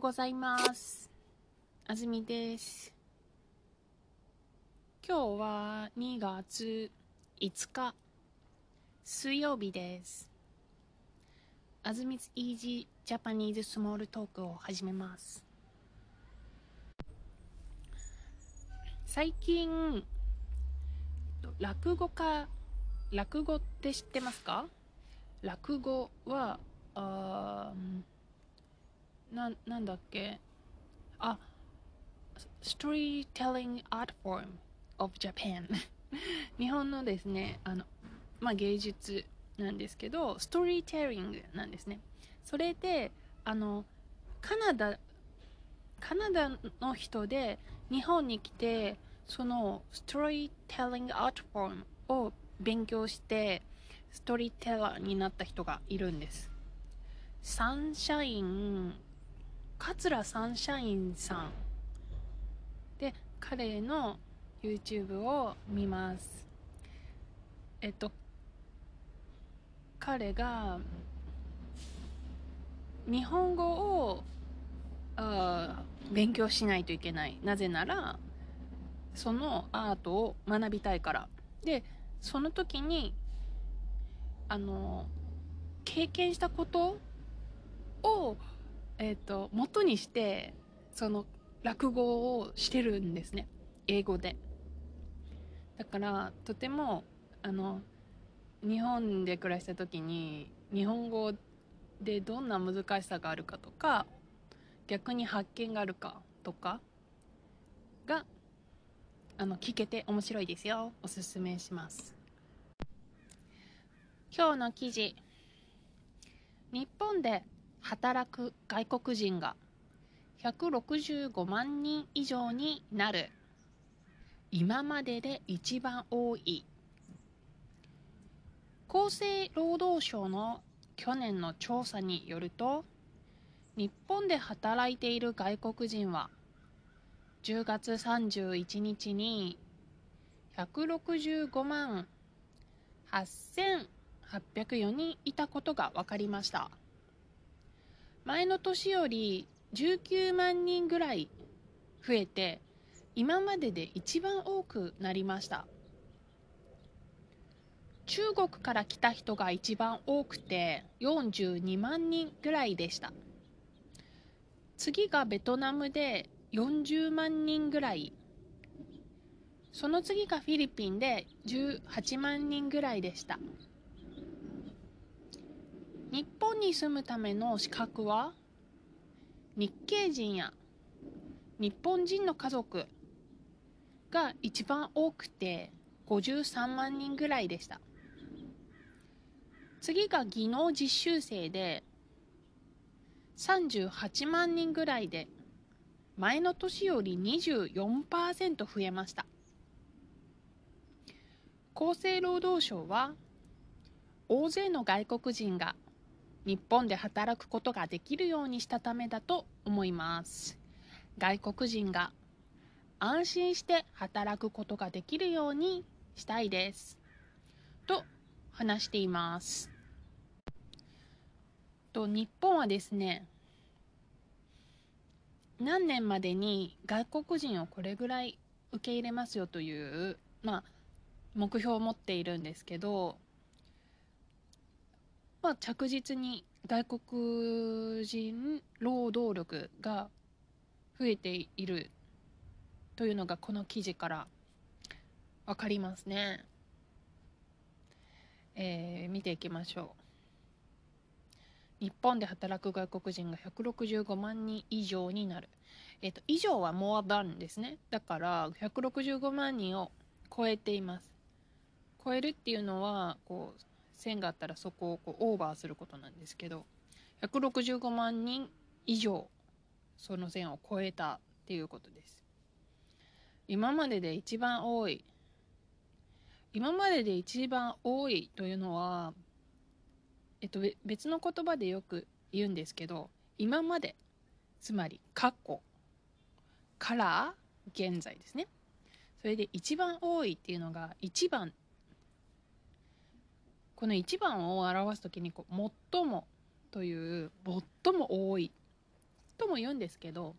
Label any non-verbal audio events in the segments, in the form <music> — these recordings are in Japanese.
ございます。あずみです。今日は2月5日水曜日です。あずみつイージージャパニーズスモールトークを始めます。最近、落語家、落語って知ってますか？落語は、ななんだっけ？あ Storytelling Art Form of Japan <laughs> 日本のですねあの、まあ、芸術なんですけどストーリーテリングなんですね。それであのカナダカナダの人で日本に来てそのストーリーテリングアートフォームを勉強してストーリーテラーになった人がいるんです。サンシャイン桂サンシャインさん。で彼の YouTube を見ます。えっと彼が日本語をあ勉強しないといけない。なぜならそのアートを学びたいから。でその時にあの経験したことを、えー、と元にしてその落語をしてるんですね。英語で。だからとてもあの日本で暮らした時に日本語でどんな難しさがあるかとか逆に発見があるかとかがあの聞けて面白いですよ。おすすめします。今日の記事。日本で働く外国人が165万人以上になる。今までで一番多い。厚生労働省の去年の調査によると日本で働いている外国人は10月31日に165万8804人いたことが分かりました。前の年より19万人ぐらい増えて今までで一番多くなりました。中国から来た人が一番多くて42万人ぐらいでした。次がベトナムで40万人ぐらい。その次がフィリピンで18万人ぐらいでした。日本に住むための資格は？日系人や日本人の家族が一番多くて53万人ぐらいでした。次が技能実習生で38万人ぐらいで前の年より24%増えました。厚生労働省は大勢の外国人が日本で働くことができるようにしたためだと思います。外国人が安心して働くことができるようにしたいです。と話しています。と日本はですね何年までに外国人をこれぐらい受け入れますよという、まあ、目標を持っているんですけど、まあ、着実に外国人労働力が増えているというのがこの記事から分かりますね。えー見ていきましょう。日本で働く外国人が165万人以上になる。えっ、と、以上は morban ですね。だから、165万人を超えています。超えるっていうのは、こう、線があったらそこをこうオーバーすることなんですけど、165万人以上、その線を超えたっていうことです。今までで一番多い。今までで一番多いというのは、えっと、別の言葉でよく言うんですけど今までつまり過去から現在ですねそれで一番多いっていうのが一番この一番を表す時にこう最もという最も多いとも言うんですけど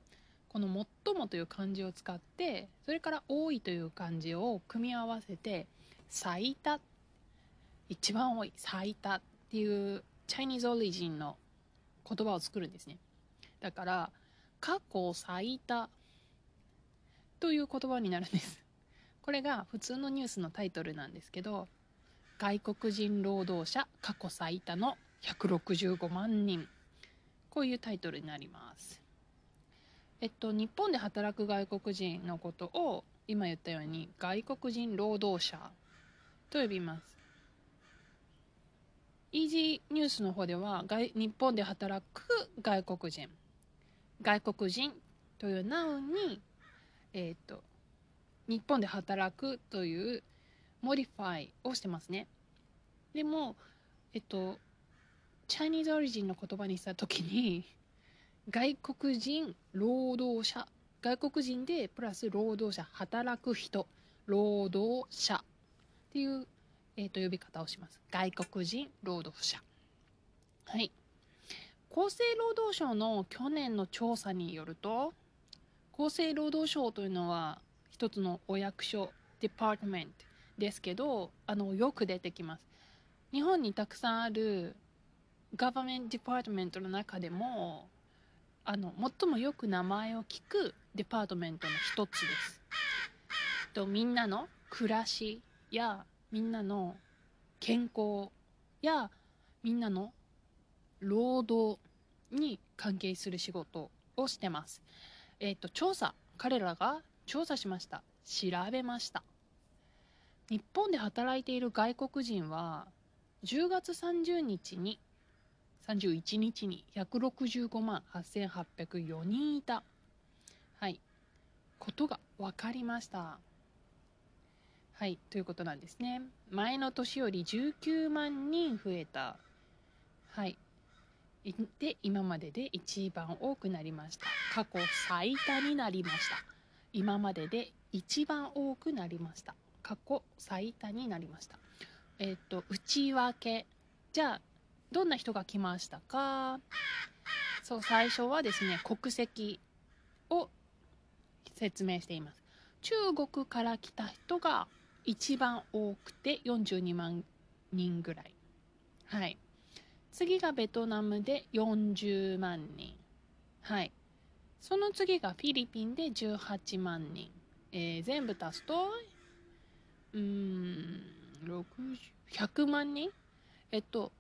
この「最も」という漢字を使ってそれから「多い」という漢字を組み合わせて「最多」一番多い最多っていうチャイニーズオリジンの言葉を作るんですね。だから過去最多という言葉になるんです。これが普通のニュースのタイトルなんですけど外国人労働者過去最多の165万人。こういうタイトルになります。えっと日本で働く外国人のことを今言ったように外国人労働者と呼びます。イージーニュースの方では外日本で働く外国人。外国人という noun に、えっと日本で働くという modify をしてますね。でもえっと Chinese origin の言葉にした時に外国人労働者外国人でプラス労働者働く人労働者っていう、えーと、呼び方をします。外国人労働者。はい。厚生労働省の去年の調査によると厚生労働省というのは一つのお役所デパートメントですけどあのよく出てきます日本にたくさんあるガバメントデパートメントの中でもあの最もよく名前を聞くデパートメントの一つです。とみんなの暮らしやみんなの健康やみんなの労働に関係する仕事をしてます。えっ、ー、と調査彼らが調査しました調べました日本で働いている外国人は10月30日に31日に165万8804人いた、はい、ことが分かりました。はい、ということなんですね。前の年より19万人増えた。はい。で、今までで一番多くなりました。過去最多になりました。今までで一番多くなりました。過去最多になりました。えっ、と、内訳。じゃあ、どんな人が来ましたか？そう最初はですね国籍を説明しています。中国から来た人が一番多くて42万人ぐらい。はい。次がベトナムで40万人。はい。その次がフィリピンで18万人、えー、全部足すとうん100万人？えっと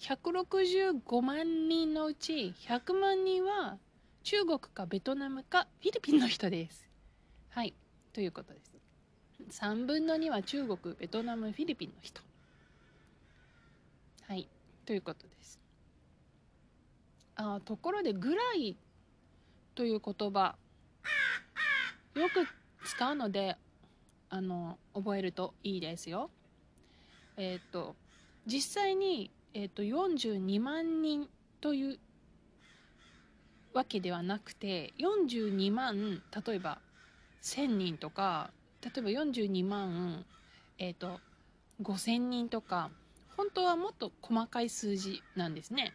165万人のうち100万人は中国かベトナムかフィリピンの人です。はい。ということです。3分の2は中国、ベトナム、フィリピンの人。はい。ということです。あところで、ぐらいという言葉、よく使うので、あの、覚えるといいですよ。えっ、ー、と、実際にえーと、42万人というわけではなくて42万例えば1000人とか例えば42万、えー、と5000人とか本当はもっと細かい数字なんですね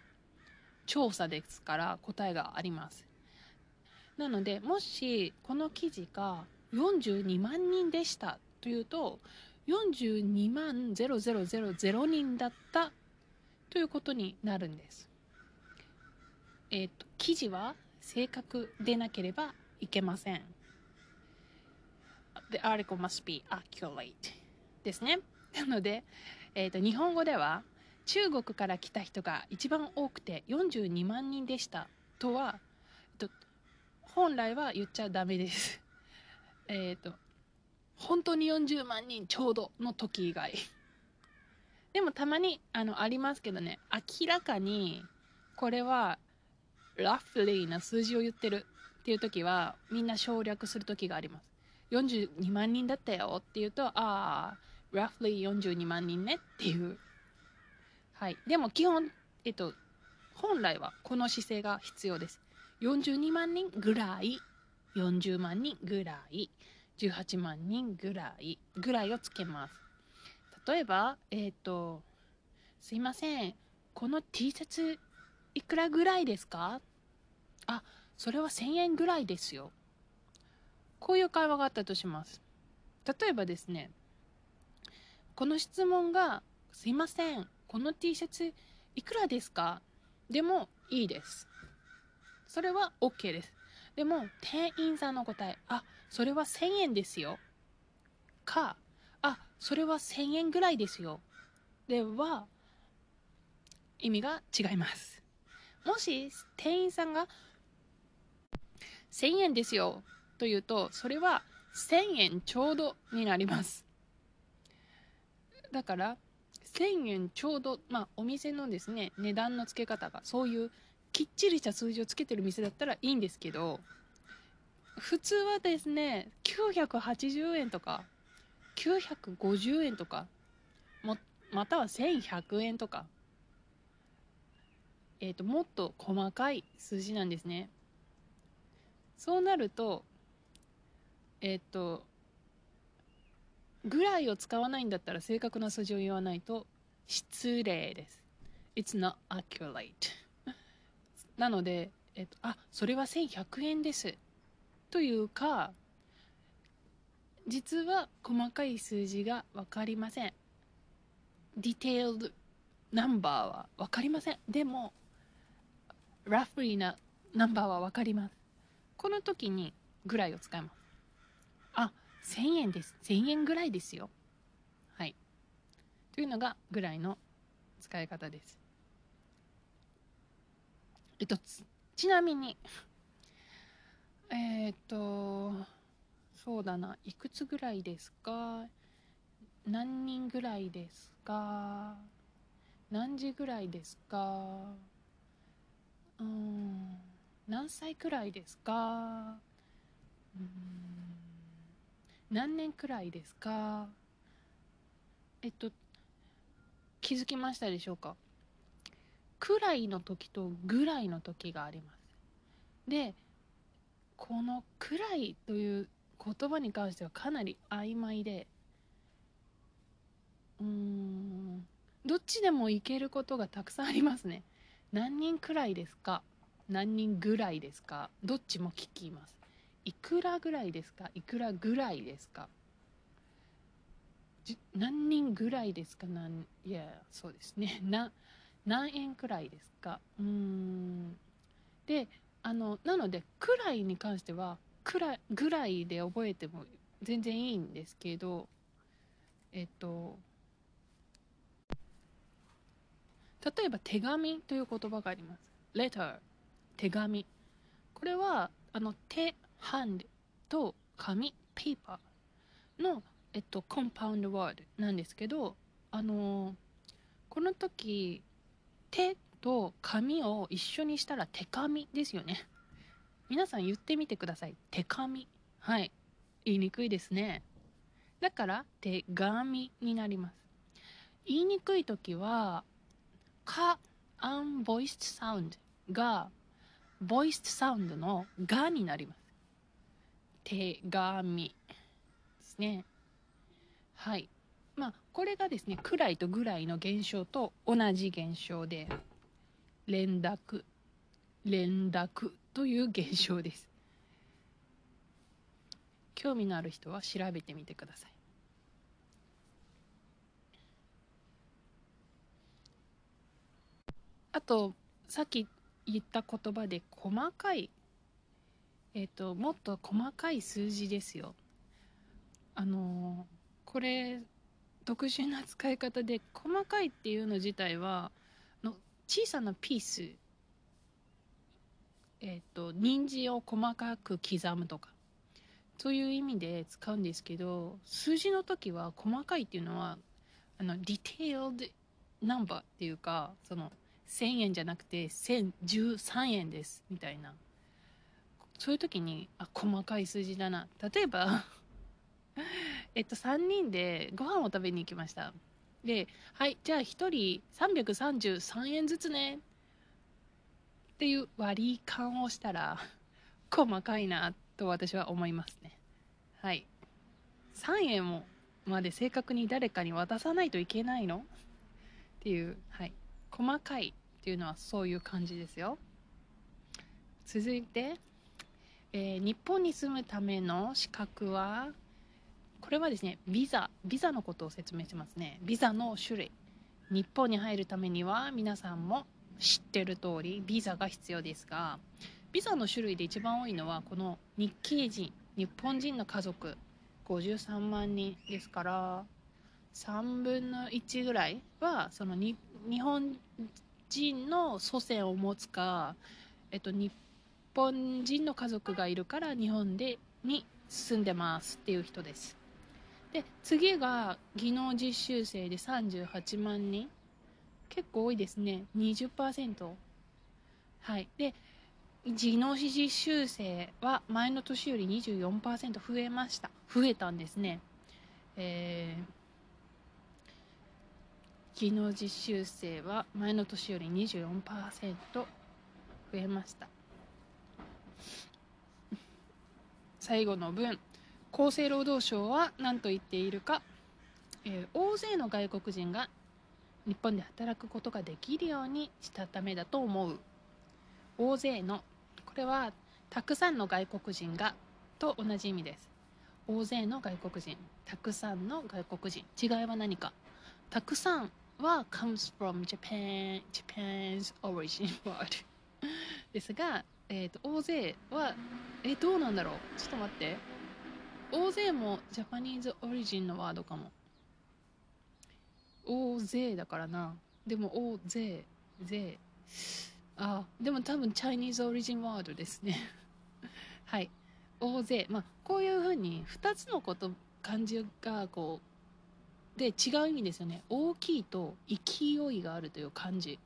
調査ですから答えがありますなのでもしこの記事が42万人でしたというと42万0000人だったということになるんです。えっ、と、記事は正確でなければいけません。The article must be accurate ですね。なので、えっ、と、日本語では中国から来た人が一番多くて42万人でしたとは、えっと、本来は言っちゃダメです。えっと、本当に40万人ちょうどの時以外。<laughs> でもたまにあのありますけどね。明らかにこれはラフリーな数字を言ってるっていう時はみんな省略する時があります。42万人だったよっていうとああラフリー42万人ねっていう。はい。でも基本えっと本来はこの姿勢が必要です。42万人ぐらい40万人ぐらい18万人ぐらいぐらいをつけます例えば、えっ、ー、と、すいません、この T シャツいくらぐらいですか？あ、それは1000円ぐらいですよ。こういう会話があったとします。例えばですね、この質問が、すいません、この T シャツいくらですか？でもいいです。それは OK です。でも、店員さんの答え、あ、それは1000円ですよ。か、あ、それは1000円ぐらいですよ。では、意味が違います。もし、店員さんが、1000円ですよというと、それは1000円ちょうどになります。だから、1000円ちょうど、まあ、お店のですね、値段の付け方が、そういうきっちりした数字をつけてる店だったらいいんですけど、普通はですね、980円とか、950円とか、も、または1100円とか、えっ、ー、と、もっと細かい数字なんですね。そうなると、えっ、ー、と、ぐらいを使わないんだったら正確な数字を言わないと失礼です。It's not accurate. なので、えっと、あ、それは1100円です。というか、実は細かい数字が分かりません。ディテールナンバーは分かりません。でも、ラフリーなナンバーは分かります。この時にぐらいを使います。あ、1000円です。1000円ぐらいですよ。はい。というのがぐらいの使い方です。えっと、ちなみに、え、っと、そうだな、いくつぐらいですか？何人ぐらいですか？何時ぐらいですか？うん何歳くらいですか？うん何年くらいですか？えっと気づきましたでしょうか？くらいの時とぐらいの時があります。でこの「くらい」という言葉に関してはかなり曖昧でうーんどっちでもいけることがたくさんありますね。何人くらいですか？何人ぐらいですか？どっちも聞きます。いくらぐらいですか？いくらぐらいですか？何人ぐらいですか？なんいやそうですね。な何円くらいですか？うーん。であのなのでくらいに関してはくらぐらいで覚えても全然いいんですけどえっと例えば手紙という言葉があります。Letter 手紙。これはあの手 hand と紙 paper のえっとコンパウンドワードなんですけどあのこの時手と紙を一緒にしたら手紙ですよね。皆さん言ってみてください。手紙。はい。言いにくいですね。だから手紙になります。言いにくい時はかアンボイスサウンドがボイスサウンドのがになります。手紙ですね。はい。まあ、これがですね、くらいとぐらいの現象と同じ現象で、連絡、連絡という現象です。興味のある人は調べてみてください。あと、さっき言った言葉で細かい、えっ、ー、と、もっと細かい数字ですよ。あのこれ特殊な使い方で細かいっていうの自体はの小さなピース。えっ、ー、と人参を細かく刻むとか。そういう意味で使うんですけど数字の時は細かいっていうのはあのディテールドナンバーっていうかその1000円じゃなくて1013円ですみたいな。そういう時にあ細かい数字だな。例えば <laughs> えっと、3人でご飯を食べに行きました。で、はい、じゃあ1人333円ずつね。っていう割り勘をしたら、細かいなと私は思いますね。はい。3円もまで正確に誰かに渡さないといけないの？っていう、はい。細かいっていうのはそういう感じですよ。続いて、えー日本に住むための資格は？これはですねビザビザのことを説明しますね。ビザの種類。日本に入るためには皆さんも知ってる通りビザが必要ですがビザの種類で一番多いのはこの日系人日本人の家族。53万人ですから3分の1ぐらいはその日本人の祖先を持つか、えっと、日本人の家族がいるから日本でに住んでますっていう人です。で次が技能実習生で38万人。結構多いですね。20%はい。で技能士実習生は前の年より24%増えました。増えたんですね。えー技能実習生は前の年より24%増えました。最後の文。厚生労働省は何と言っているか、えー大勢の外国人が日本で働くことができるようにしたためだと思う。大勢のこれはたくさんの外国人がと同じ意味です。大勢の外国人たくさんの外国人。違いは何か。たくさんは comes from Japan Japan's origin word <laughs> ですが、えー、と大勢はえどうなんだろう。ちょっと待って。大勢もジャパニーズオリジンのワードかも。大勢だからな。でも大勢勢あでも多分チャイニーズオリジンワードですね。<laughs> はい。大勢。まあこういうふうに2つのこと漢字がこうで違う意味ですよね。大きいと勢いがあるという漢字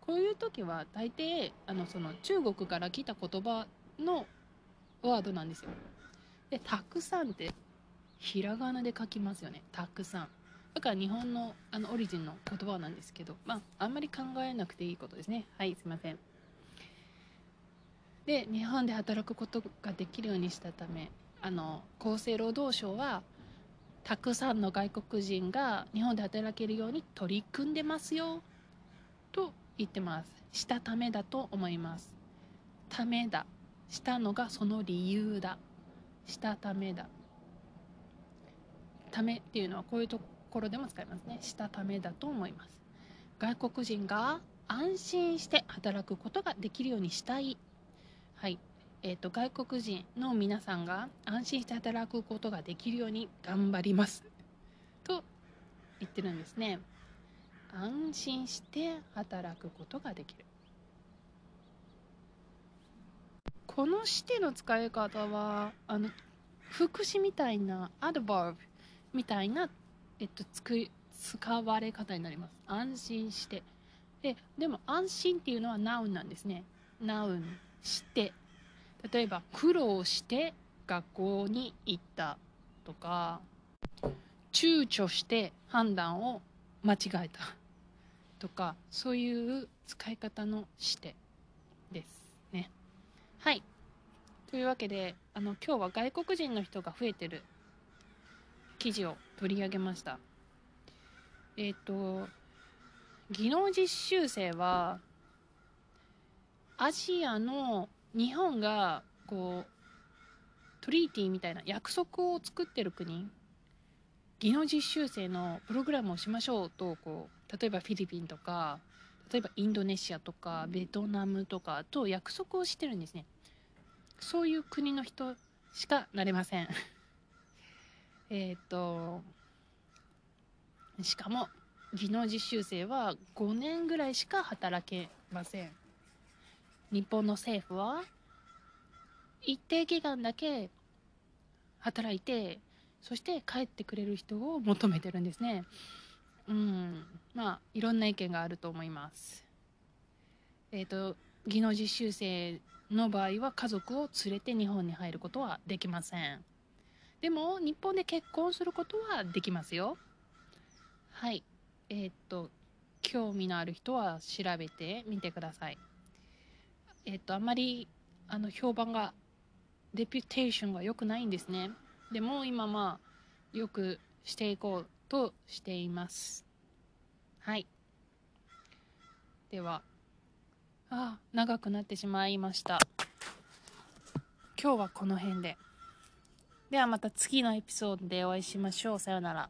こういう時は大抵あのその中国から来た言葉のワードなんですよ。でたくさんってひらがなで書きますよね。たくさん。だから日本のあのオリジンの言葉なんですけどまああんまり考えなくていいことですね。はいすいません。で日本で働くことができるようにしたためあの厚生労働省はたくさんの外国人が日本で働けるように取り組んでますよと言ってます。したためだと思います。ためだ。したのがその理由だ。したためだ。ためっていうのはこういうところでも使いますね。したためだと思います。外国人が安心して働くことができるようにしたい。はい。えー、と外国人の皆さんが安心して働くことができるように頑張ります。と言ってるんですね。安心して働くことができる。このしての使い方はあの副詞みたいなアドバーブみたいな、えっと、つく使われ方になります。安心して。ででも安心っていうのはナウンなんですね。ナウンして。例えば苦労して学校に行ったとか。躊躇して判断を間違えたとか。そういう使い方のしてです。はい。というわけであの今日は外国人の人が増えてる記事を取り上げました。えっ、と技能実習生はアジアの日本がこうトリーティーみたいな約束を作ってる国技能実習生のプログラムをしましょうとこう例えばフィリピンとか例えばインドネシアとかベトナムとかと約束をしてるんですね。そういう国の人しかなれません。<laughs> えっとしかも技能実習生は5年ぐらいしか働けません。日本の政府は一定期間だけ働いてそして帰ってくれる人を求めてるんですねうん。まあいろんな意見があると思います。えっ、と技能実習生の場合は家族を連れて日本に入ることはできません。でも日本で結婚することはできますよ。はい。えっ、と興味のある人は調べてみてください。えっ、とあまりあの評判がレピュテーションが良くないんですね。でも今まあよくしていこうとしていますはいではあ長くなってしまいました今日はこの辺で。ではまた次のエピソードでお会いしましょう。さようなら。